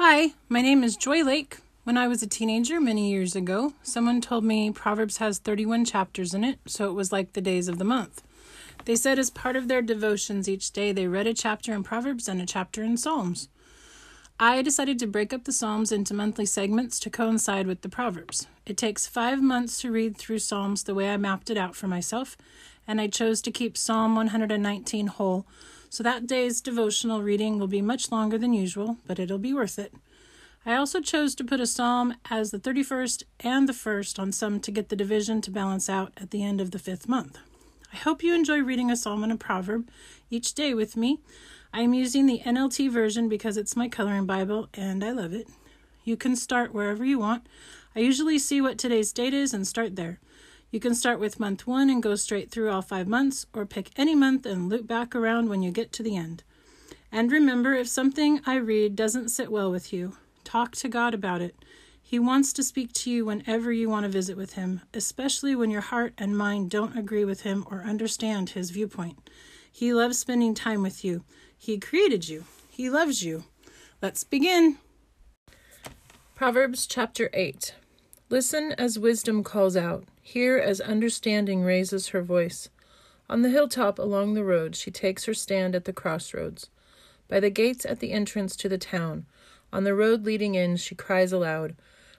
Hi, my name is Joi Lake. When I was a teenager many years ago, someone told me Proverbs has 31 chapters in it, so it was like the days of the month. They said as part of their devotions each day, they read a chapter in Proverbs and a chapter in Psalms. I decided to break up the Psalms into monthly segments to coincide with the Proverbs. It takes five months to read through Psalms the way I mapped it out for myself, and I chose to keep Psalm 119 whole, so that day's devotional reading will be much longer than usual, but it'll be worth it. I also chose to put a psalm as the 31st and the 1st on some to get the division to balance out at the end of the fifth month. I hope you enjoy reading a psalm and a proverb each day with me. I am using the NLT version because it's my coloring Bible and I love it. You can start wherever you want. I usually see what today's date is and start there. You can start with month one and go straight through all five months, or pick any month and loop back around when you get to the end. And remember, if something I read doesn't sit well with you, talk to God about it. He wants to speak to you whenever you want to visit with Him, especially when your heart and mind don't agree with Him or understand His viewpoint. He loves spending time with you. He created you. He loves you. Let's begin. Proverbs chapter 8 Listen as wisdom calls out, hear as understanding raises her voice. On the hilltop along the road, she takes her stand at the crossroads. By the gates at the entrance to the town, on the road leading in, she cries aloud,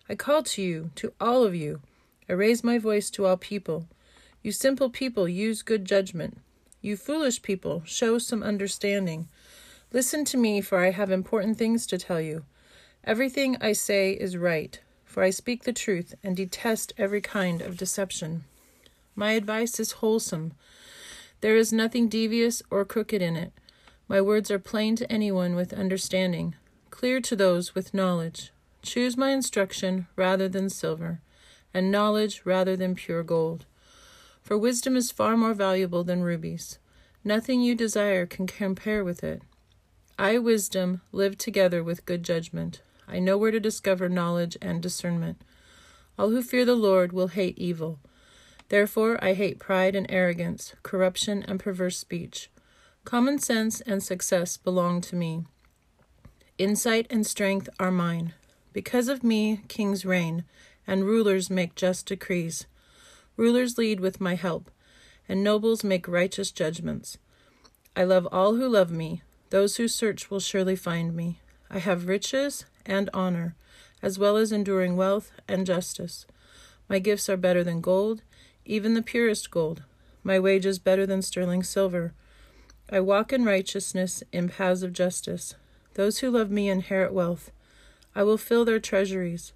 I call to you, to all of you. I raise my voice to all people. You simple people, use good judgment. You foolish people, show some understanding. Listen to me, for I have important things to tell you. Everything I say is right for I speak the truth and detest every kind of deception. My advice is wholesome. There is nothing devious or crooked in it. My words are plain to anyone with understanding, clear to those with knowledge. Choose my instruction rather than silver, and knowledge rather than pure gold. For wisdom is far more valuable than rubies. Nothing you desire can compare with it. I, wisdom, live together with good judgment. I know where to discover knowledge and discernment. All who fear the Lord will hate evil. Therefore, I hate pride and arrogance, corruption and perverse speech. Common sense and success belong to me. Insight and strength are mine. Because of me, kings reign, and rulers make just decrees. Rulers lead with my help, and nobles make righteous judgments. I love all who love me. Those who search will surely find me. I have riches and honor, as well as enduring wealth and justice. My gifts are better than gold, even the purest gold. My wages better than sterling silver. I walk in righteousness in paths of justice. Those who love me inherit wealth. I will fill their treasuries.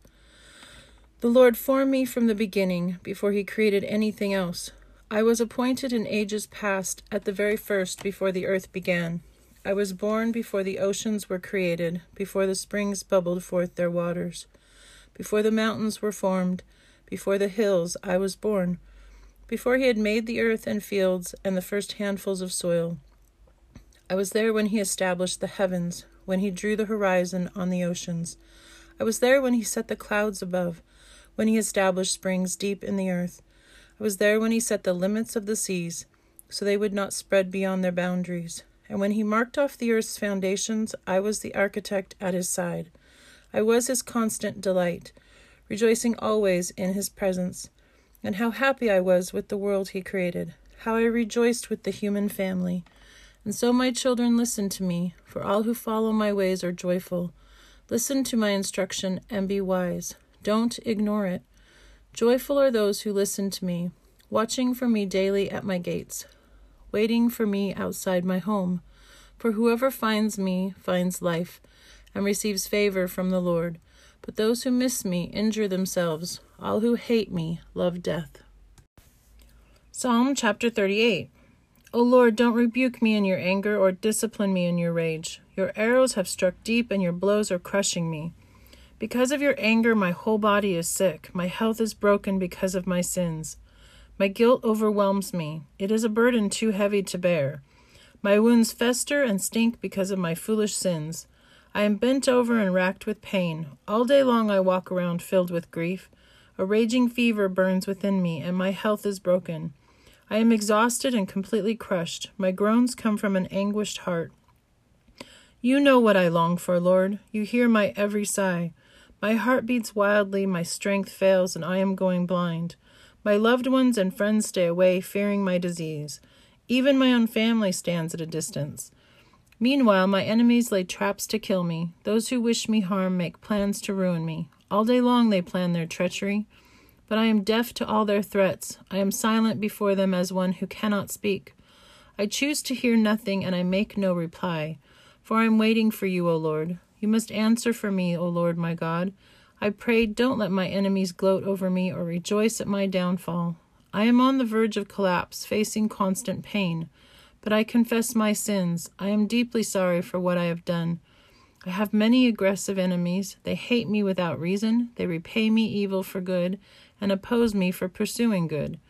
The Lord formed me from the beginning, before he created anything else. I was appointed in ages past, at the very first, before the earth began. I was born before the oceans were created, before the springs bubbled forth their waters. Before the mountains were formed, before the hills, I was born. Before he had made the earth and fields and the first handfuls of soil. I was there when he established the heavens, when he drew the horizon on the oceans. I was there when he set the clouds above, when he established springs deep in the earth. I was there when he set the limits of the seas, so they would not spread beyond their boundaries. And when he marked off the earth's foundations, I was the architect at his side. I was his constant delight, rejoicing always in his presence. And how happy I was with the world he created, how I rejoiced with the human family. And so, my children, listen to me, for all who follow my ways are joyful. Listen to my instruction and be wise. Don't ignore it. Joyful are those who listen to me, watching for me daily at my gates waiting for me outside my home. For whoever finds me finds life and receives favor from the Lord. But those who miss me injure themselves. All who hate me love death. Psalm chapter 38 O Lord, don't rebuke me in your anger or discipline me in your rage. Your arrows have struck deep and your blows are crushing me. Because of your anger, my whole body is sick. My health is broken because of my sins. My guilt overwhelms me. It is a burden too heavy to bear. My wounds fester and stink because of my foolish sins. I am bent over and racked with pain. All day long I walk around filled with grief. A raging fever burns within me, and my health is broken. I am exhausted and completely crushed. My groans come from an anguished heart. You know what I long for, Lord. You hear my every sigh. My heart beats wildly, my strength fails, and I am going blind. My loved ones and friends stay away, fearing my disease. Even my own family stands at a distance. Meanwhile, my enemies lay traps to kill me. Those who wish me harm make plans to ruin me. All day long they plan their treachery. But I am deaf to all their threats. I am silent before them as one who cannot speak. I choose to hear nothing, and I make no reply. For I am waiting for you, O Lord. You must answer for me, O Lord my God. I pray, don't let my enemies gloat over me or rejoice at my downfall. I am on the verge of collapse, facing constant pain. But I confess my sins. I am deeply sorry for what I have done. I have many aggressive enemies. They hate me without reason. They repay me evil for good and oppose me for pursuing good.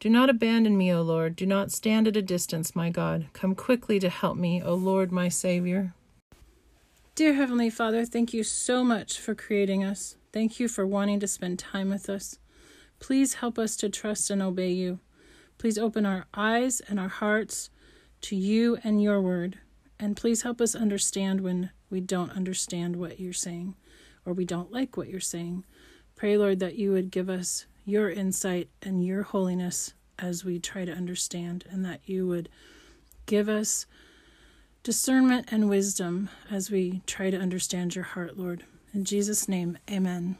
Do not abandon me, O Lord. Do not stand at a distance, my God. Come quickly to help me, O Lord, my Savior. Dear Heavenly Father, thank you so much for creating us. Thank you for wanting to spend time with us. Please help us to trust and obey you. Please open our eyes and our hearts to you and your word. And please help us understand when we don't understand what you're saying or we don't like what you're saying. Pray, Lord, that you would give us your insight and your holiness as we try to understand, and that you would give us discernment and wisdom as we try to understand your heart, Lord. In Jesus' name, amen.